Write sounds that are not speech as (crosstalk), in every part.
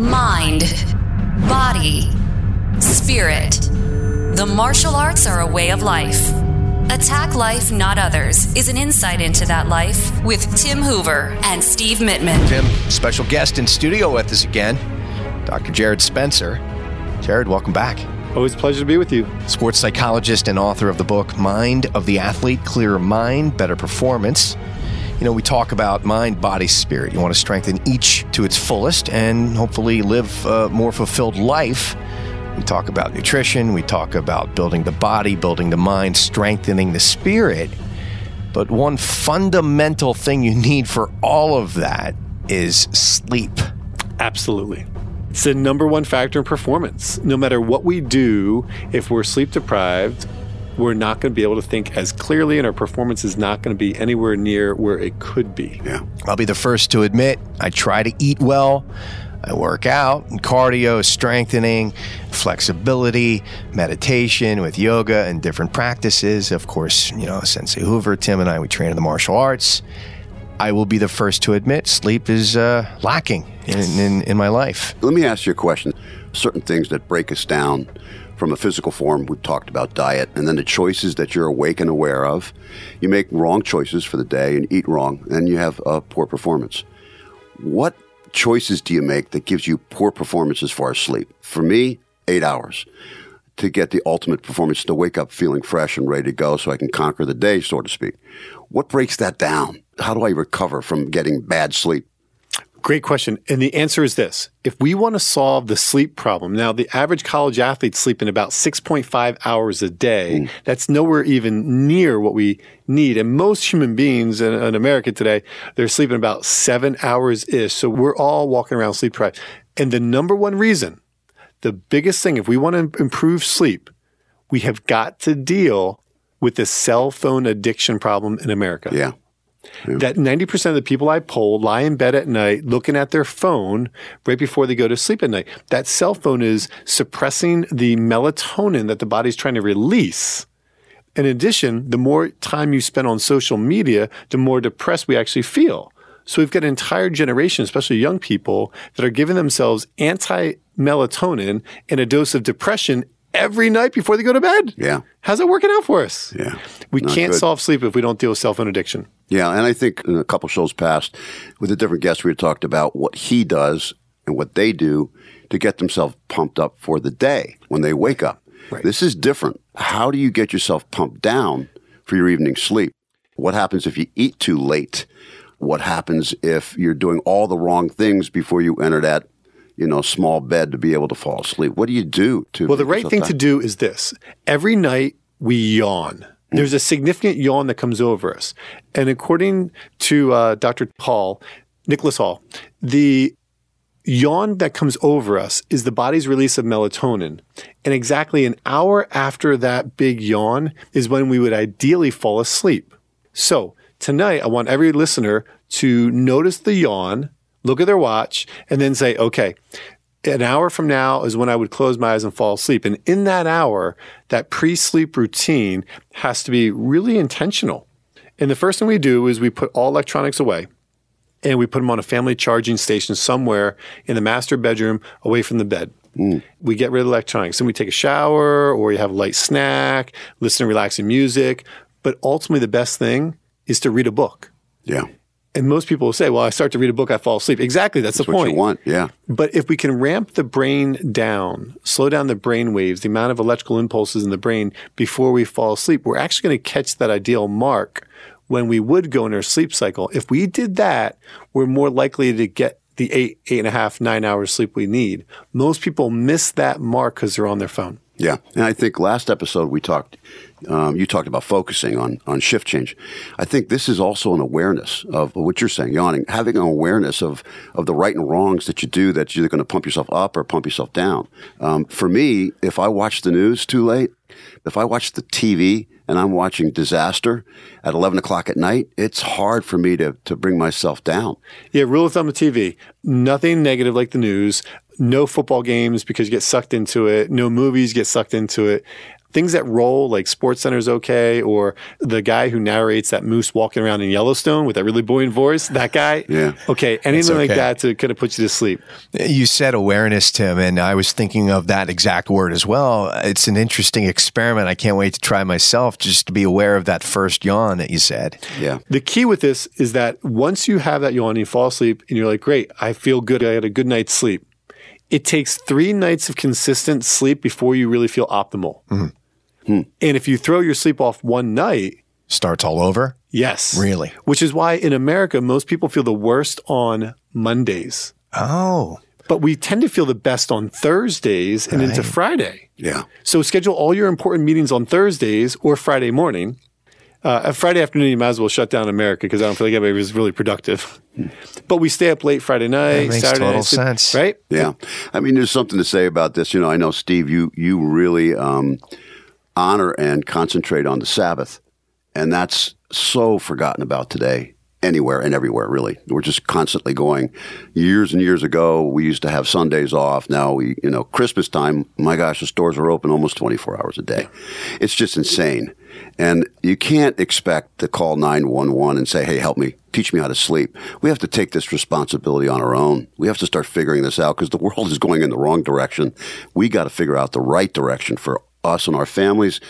Mind, body, spirit. The martial arts are a way of life. Attack Life, Not Others is an insight into that life with Tim Hoover and Steve Mittman. Tim, special guest in studio with us again, Dr. Jared Spencer. Jared, welcome back. Always a pleasure to be with you. Sports psychologist and author of the book Mind of the Athlete Clearer Mind, Better Performance. You know, we talk about mind, body, spirit. You want to strengthen each to its fullest and hopefully live a more fulfilled life. We talk about nutrition, we talk about building the body, building the mind, strengthening the spirit. But one fundamental thing you need for all of that is sleep. Absolutely. It's the number one factor in performance. No matter what we do, if we're sleep deprived, we're not going to be able to think as clearly, and our performance is not going to be anywhere near where it could be. Yeah. I'll be the first to admit I try to eat well. I work out, and cardio, strengthening, flexibility, meditation with yoga and different practices. Of course, you know, Sensei Hoover, Tim, and I, we train in the martial arts. I will be the first to admit sleep is uh, lacking in, in, in my life. Let me ask you a question. Certain things that break us down from a physical form, we've talked about diet, and then the choices that you're awake and aware of. You make wrong choices for the day and eat wrong, and you have a poor performance. What choices do you make that gives you poor performance as far as sleep? For me, eight hours to get the ultimate performance, to wake up feeling fresh and ready to go so I can conquer the day, so to speak. What breaks that down? How do I recover from getting bad sleep? Great question. And the answer is this. If we want to solve the sleep problem, now the average college athlete sleeping about 6.5 hours a day. Mm. That's nowhere even near what we need. And most human beings in, in America today, they're sleeping about seven hours ish. So we're all walking around sleep deprived. And the number one reason, the biggest thing, if we want to improve sleep, we have got to deal with the cell phone addiction problem in America. Yeah. That 90% of the people I polled lie in bed at night looking at their phone right before they go to sleep at night. That cell phone is suppressing the melatonin that the body's trying to release. In addition, the more time you spend on social media, the more depressed we actually feel. So we've got an entire generation, especially young people, that are giving themselves anti melatonin and a dose of depression every night before they go to bed. Yeah. How's it working out for us? Yeah. We can't good. solve sleep if we don't deal with cell phone addiction. Yeah. And I think in a couple shows past, with a different guest, we talked about what he does and what they do to get themselves pumped up for the day when they wake up. Right. This is different. How do you get yourself pumped down for your evening sleep? What happens if you eat too late? What happens if you're doing all the wrong things before you enter that you know, small bed to be able to fall asleep. What do you do to? Well, the right thing to do is this: every night we yawn. There's a significant yawn that comes over us, and according to uh, Dr. Hall, Nicholas Hall, the yawn that comes over us is the body's release of melatonin. And exactly an hour after that big yawn is when we would ideally fall asleep. So tonight, I want every listener to notice the yawn look at their watch, and then say, okay, an hour from now is when I would close my eyes and fall asleep. And in that hour, that pre sleep routine has to be really intentional. And the first thing we do is we put all electronics away and we put them on a family charging station somewhere in the master bedroom away from the bed. Mm. We get rid of electronics and we take a shower or you have a light snack, listen to relaxing music. But ultimately, the best thing is to read a book. Yeah. And most people will say, well, I start to read a book, I fall asleep. Exactly. That's, that's the point. What you want. Yeah. But if we can ramp the brain down, slow down the brain waves, the amount of electrical impulses in the brain before we fall asleep, we're actually going to catch that ideal mark when we would go in our sleep cycle. If we did that, we're more likely to get the eight, eight and a half, nine hours sleep we need. Most people miss that mark because they're on their phone. Yeah. And I think last episode we talked, um, you talked about focusing on, on shift change. I think this is also an awareness of what you're saying, yawning, having an awareness of, of the right and wrongs that you do that's either going to pump yourself up or pump yourself down. Um, for me, if I watch the news too late, if I watch the TV and I'm watching disaster at 11 o'clock at night, it's hard for me to, to bring myself down. Yeah, rule of thumb of TV. nothing negative like the news. No football games because you get sucked into it. No movies get sucked into it. Things that roll like SportsCenter's okay or the guy who narrates that moose walking around in yellowstone with that really buoyant voice that guy? (laughs) Yeah. Okay anything okay. like that to kind of put you to sleep? You said awareness tim and i was thinking of that exact word as well. It's an interesting experiment. I can't wait to try myself just to be aware of that first yawn that you said. Yeah. The key with this is that once you have that yawn and you fall asleep and you're like great i feel good. I had a good night's sleep it takes three nights of consistent sleep before you really feel optimal. Mm-hmm. Hmm. And if you throw your sleep off one night, starts all over? Yes. Really? Which is why in America, most people feel the worst on Mondays. Oh. But we tend to feel the best on Thursdays and right. into Friday. Yeah. So schedule all your important meetings on Thursdays or Friday morning. Uh, Friday afternoon, you might as well shut down America because I don't feel like everybody was really productive. but we stay up late Friday night, that makes Saturday total night, sense, right? Yeah, I mean, there's something to say about this. You know, I know Steve, you you really um, honor and concentrate on the Sabbath. And that's so forgotten about today, anywhere and everywhere, really. We're just constantly going. Years and years ago, we used to have Sundays off. Now we, you know, Christmas time, my gosh, the stores are open almost 24 hours a day. It's just insane. And you can't expect to call 911 and say, hey, help me, teach me how to sleep. We have to take this responsibility on our own. We have to start figuring this out because the (laughs) world is going in the wrong direction. We got to figure out the right direction for us and our families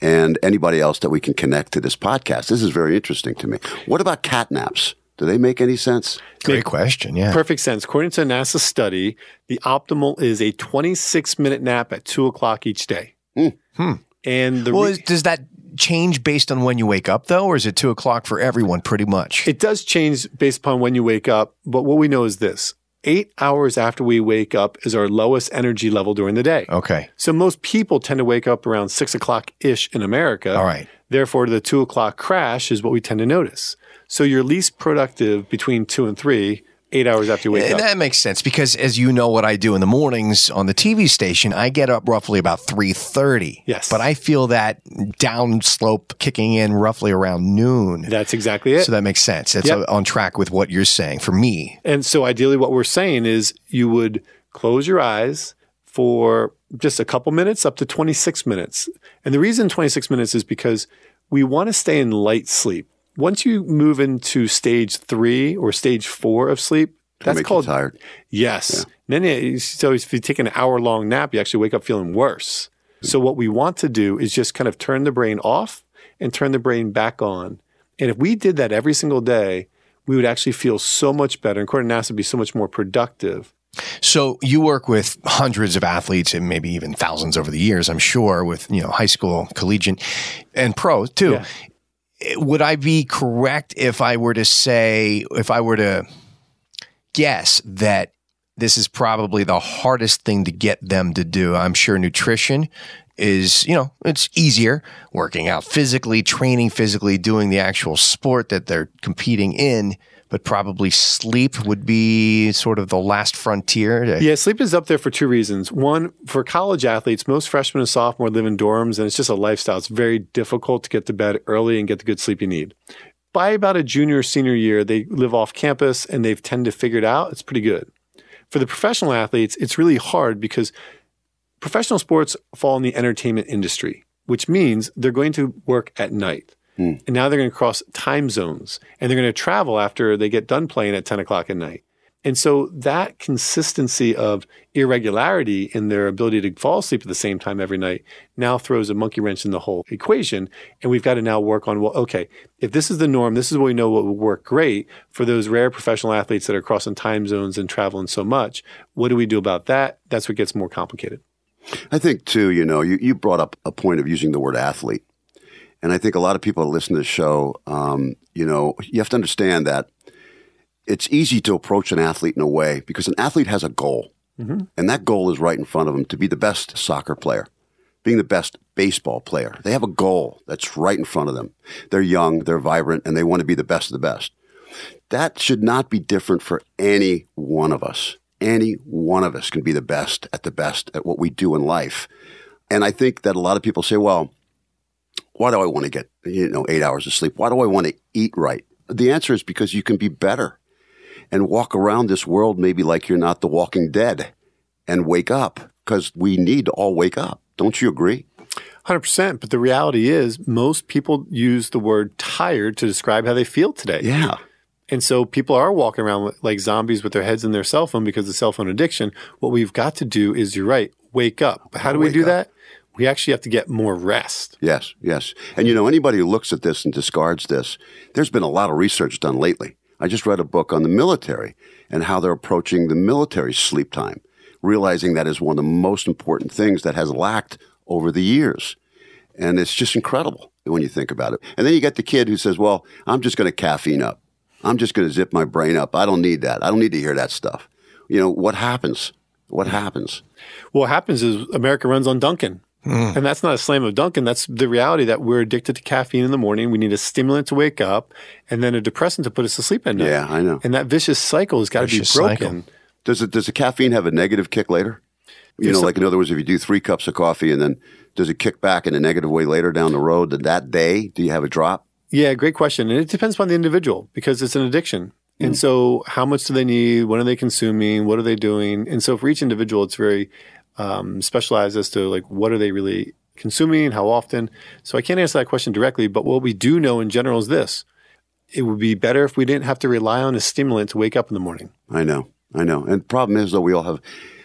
and anybody else that we can connect to this podcast. This is very interesting to me. What about cat naps? Do they make any sense? Great question. Yeah. Perfect sense. According to a NASA study, the optimal is a 26 minute nap at two o'clock each day. Mm. Hmm. And the well, re- does that change based on when you wake up, though, or is it two o'clock for everyone pretty much? It does change based upon when you wake up. But what we know is this eight hours after we wake up is our lowest energy level during the day. Okay. So most people tend to wake up around six o'clock ish in America. All right. Therefore, the two o'clock crash is what we tend to notice. So you're least productive between two and three eight hours after you wake and up. That makes sense because, as you know, what I do in the mornings on the TV station, I get up roughly about three thirty. Yes, but I feel that downslope kicking in roughly around noon. That's exactly it. So that makes sense. It's yep. on track with what you're saying for me. And so, ideally, what we're saying is you would close your eyes for just a couple minutes, up to twenty six minutes. And the reason twenty six minutes is because we want to stay in light sleep once you move into stage three or stage four of sleep, that's called tired. Yes. Yeah. Then so if you take an hour long nap, you actually wake up feeling worse. So what we want to do is just kind of turn the brain off and turn the brain back on. And if we did that every single day, we would actually feel so much better. And according to NASA, be so much more productive. So you work with hundreds of athletes and maybe even thousands over the years, I'm sure, with you know high school, collegiate, and pro too. Yeah would I be correct if I were to say, if I were to guess that this is probably the hardest thing to get them to do? I'm sure nutrition is, you know, it's easier working out physically, training physically, doing the actual sport that they're competing in but probably sleep would be sort of the last frontier. To- yeah, sleep is up there for two reasons. One, for college athletes, most freshmen and sophomore live in dorms, and it's just a lifestyle. It's very difficult to get to bed early and get the good sleep you need. By about a junior or senior year, they live off campus and they've tend to figure it out. It's pretty good. For the professional athletes, it's really hard because professional sports fall in the entertainment industry, which means they're going to work at night. Mm. And now they're going to cross time zones and they're going to travel after they get done playing at 10 o'clock at night. And so that consistency of irregularity in their ability to fall asleep at the same time every night now throws a monkey wrench in the whole equation. And we've got to now work on, well, okay, if this is the norm, this is what we know what will work great for those rare professional athletes that are crossing time zones and traveling so much. What do we do about that? That's what gets more complicated. I think, too, you know, you, you brought up a point of using the word athlete. And I think a lot of people that listen to the show, um, you know, you have to understand that it's easy to approach an athlete in a way because an athlete has a goal. Mm-hmm. And that goal is right in front of them to be the best soccer player, being the best baseball player. They have a goal that's right in front of them. They're young, they're vibrant, and they want to be the best of the best. That should not be different for any one of us. Any one of us can be the best at the best at what we do in life. And I think that a lot of people say, well, why do I want to get, you know, eight hours of sleep? Why do I want to eat right? The answer is because you can be better. and walk around this world maybe like you're not the walking dead and wake up because we need to all wake up. Don't you agree? 100%. But the reality is, most people use the word tired to describe how they feel today. Yeah. And so people are walking around like zombies with their heads in their cell phone because of cell phone addiction. What we've got to do is, you're right, wake up. But how do we do up. that? We actually have to get more rest. Yes, yes. And you know, anybody who looks at this and discards this, there's been a lot of research done lately. I just read a book on the military and how they're approaching the military sleep time, realizing that is one of the most important things that has lacked over the years. And it's just incredible when you think about it. And then you get the kid who says, Well, I'm just going to caffeine up. I'm just going to zip my brain up. I don't need that. I don't need to hear that stuff. You know, what happens? What happens? Well, What happens is America runs on Dunkin'. And that's not a slam of Dunkin'. That's the reality that we're addicted to caffeine in the morning. We need a stimulant to wake up and then a depressant to put us to sleep at night. Yeah, I know. And that vicious cycle has got to be broken. cycle. Does it does the caffeine have a negative kick later? You know, like in other words, if you do three cups of coffee and then does it kick back in a negative way later down the road? That that day, do you have a drop? Yeah, great question. And it depends upon the individual because it's an addiction. And mm. so, how much do they need? What are they consuming? What are they doing? And so, for each individual, it's very um, specialized as to like what are they really consuming, how often. So, I can't answer that question directly. But what we do know in general is this: it would be better if we didn't have to rely on a stimulant to wake up in the morning. I know, I know. And the problem is, though, we all have.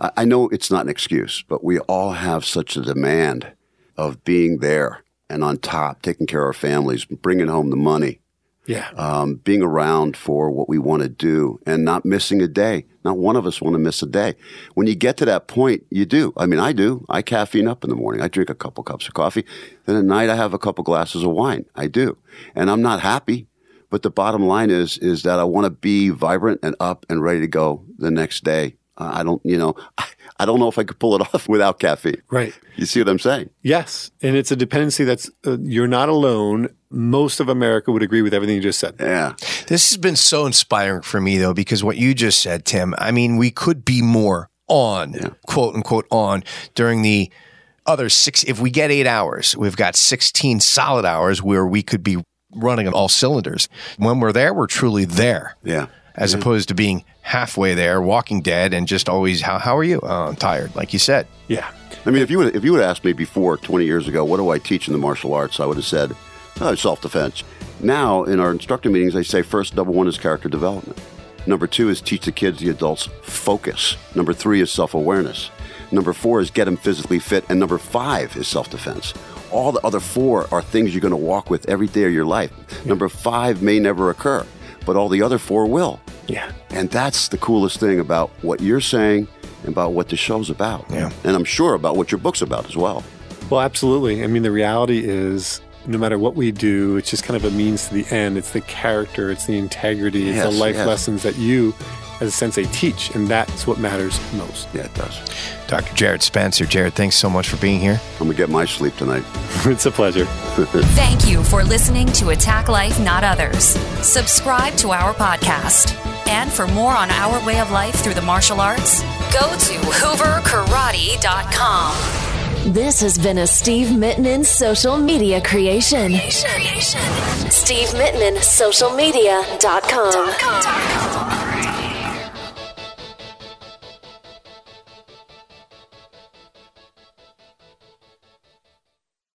I know it's not an excuse, but we all have such a demand of being there and on top, taking care of our families, bringing home the money. Yeah, um, being around for what we want to do and not missing a day. Not one of us want to miss a day. When you get to that point, you do. I mean, I do. I caffeine up in the morning. I drink a couple cups of coffee. Then at night, I have a couple glasses of wine. I do. And I'm not happy. But the bottom line is, is that I want to be vibrant and up and ready to go the next day. I don't, you know, (laughs) I don't know if I could pull it (laughs) off without caffeine. right. You see what I'm saying? Yes, and it's a dependency that's uh, you're not alone. Most of America would agree with everything you just said. Yeah. This has been so inspiring for me, though, because what you just said, Tim, I mean, we could be more on, quote unquote, on during the other six. If we get eight hours, we've got 16 solid hours where we could be running on all cylinders. When we're there, we're truly there. Yeah. As mm-hmm. opposed to being halfway there, walking dead, and just always, how, how are you? Oh, I'm tired, like you said. Yeah, I mean, if you would if you would asked me before 20 years ago, what do I teach in the martial arts? I would have said, oh, self defense. Now, in our instructor meetings, I say first, number one is character development. Number two is teach the kids, the adults, focus. Number three is self awareness. Number four is get them physically fit. And number five is self defense. All the other four are things you're going to walk with every day of your life. Number five may never occur, but all the other four will. Yeah. And that's the coolest thing about what you're saying and about what the show's about. Yeah. And I'm sure about what your book's about as well. Well, absolutely. I mean, the reality is, no matter what we do, it's just kind of a means to the end. It's the character, it's the integrity, it's the life yes. lessons that you, as a sensei, teach, and that's what matters most. Yeah, it does. Dr. Jared Spencer. Jared, thanks so much for being here. I'm going to get my sleep tonight. (laughs) (laughs) it's a pleasure. Thank you for listening to Attack Life, Not Others. Subscribe to our podcast. And for more on our way of life through the martial arts, go to hooverkarate.com. This has been a Steve Mittman social media creation. Steve Mittman, socialmedia.com.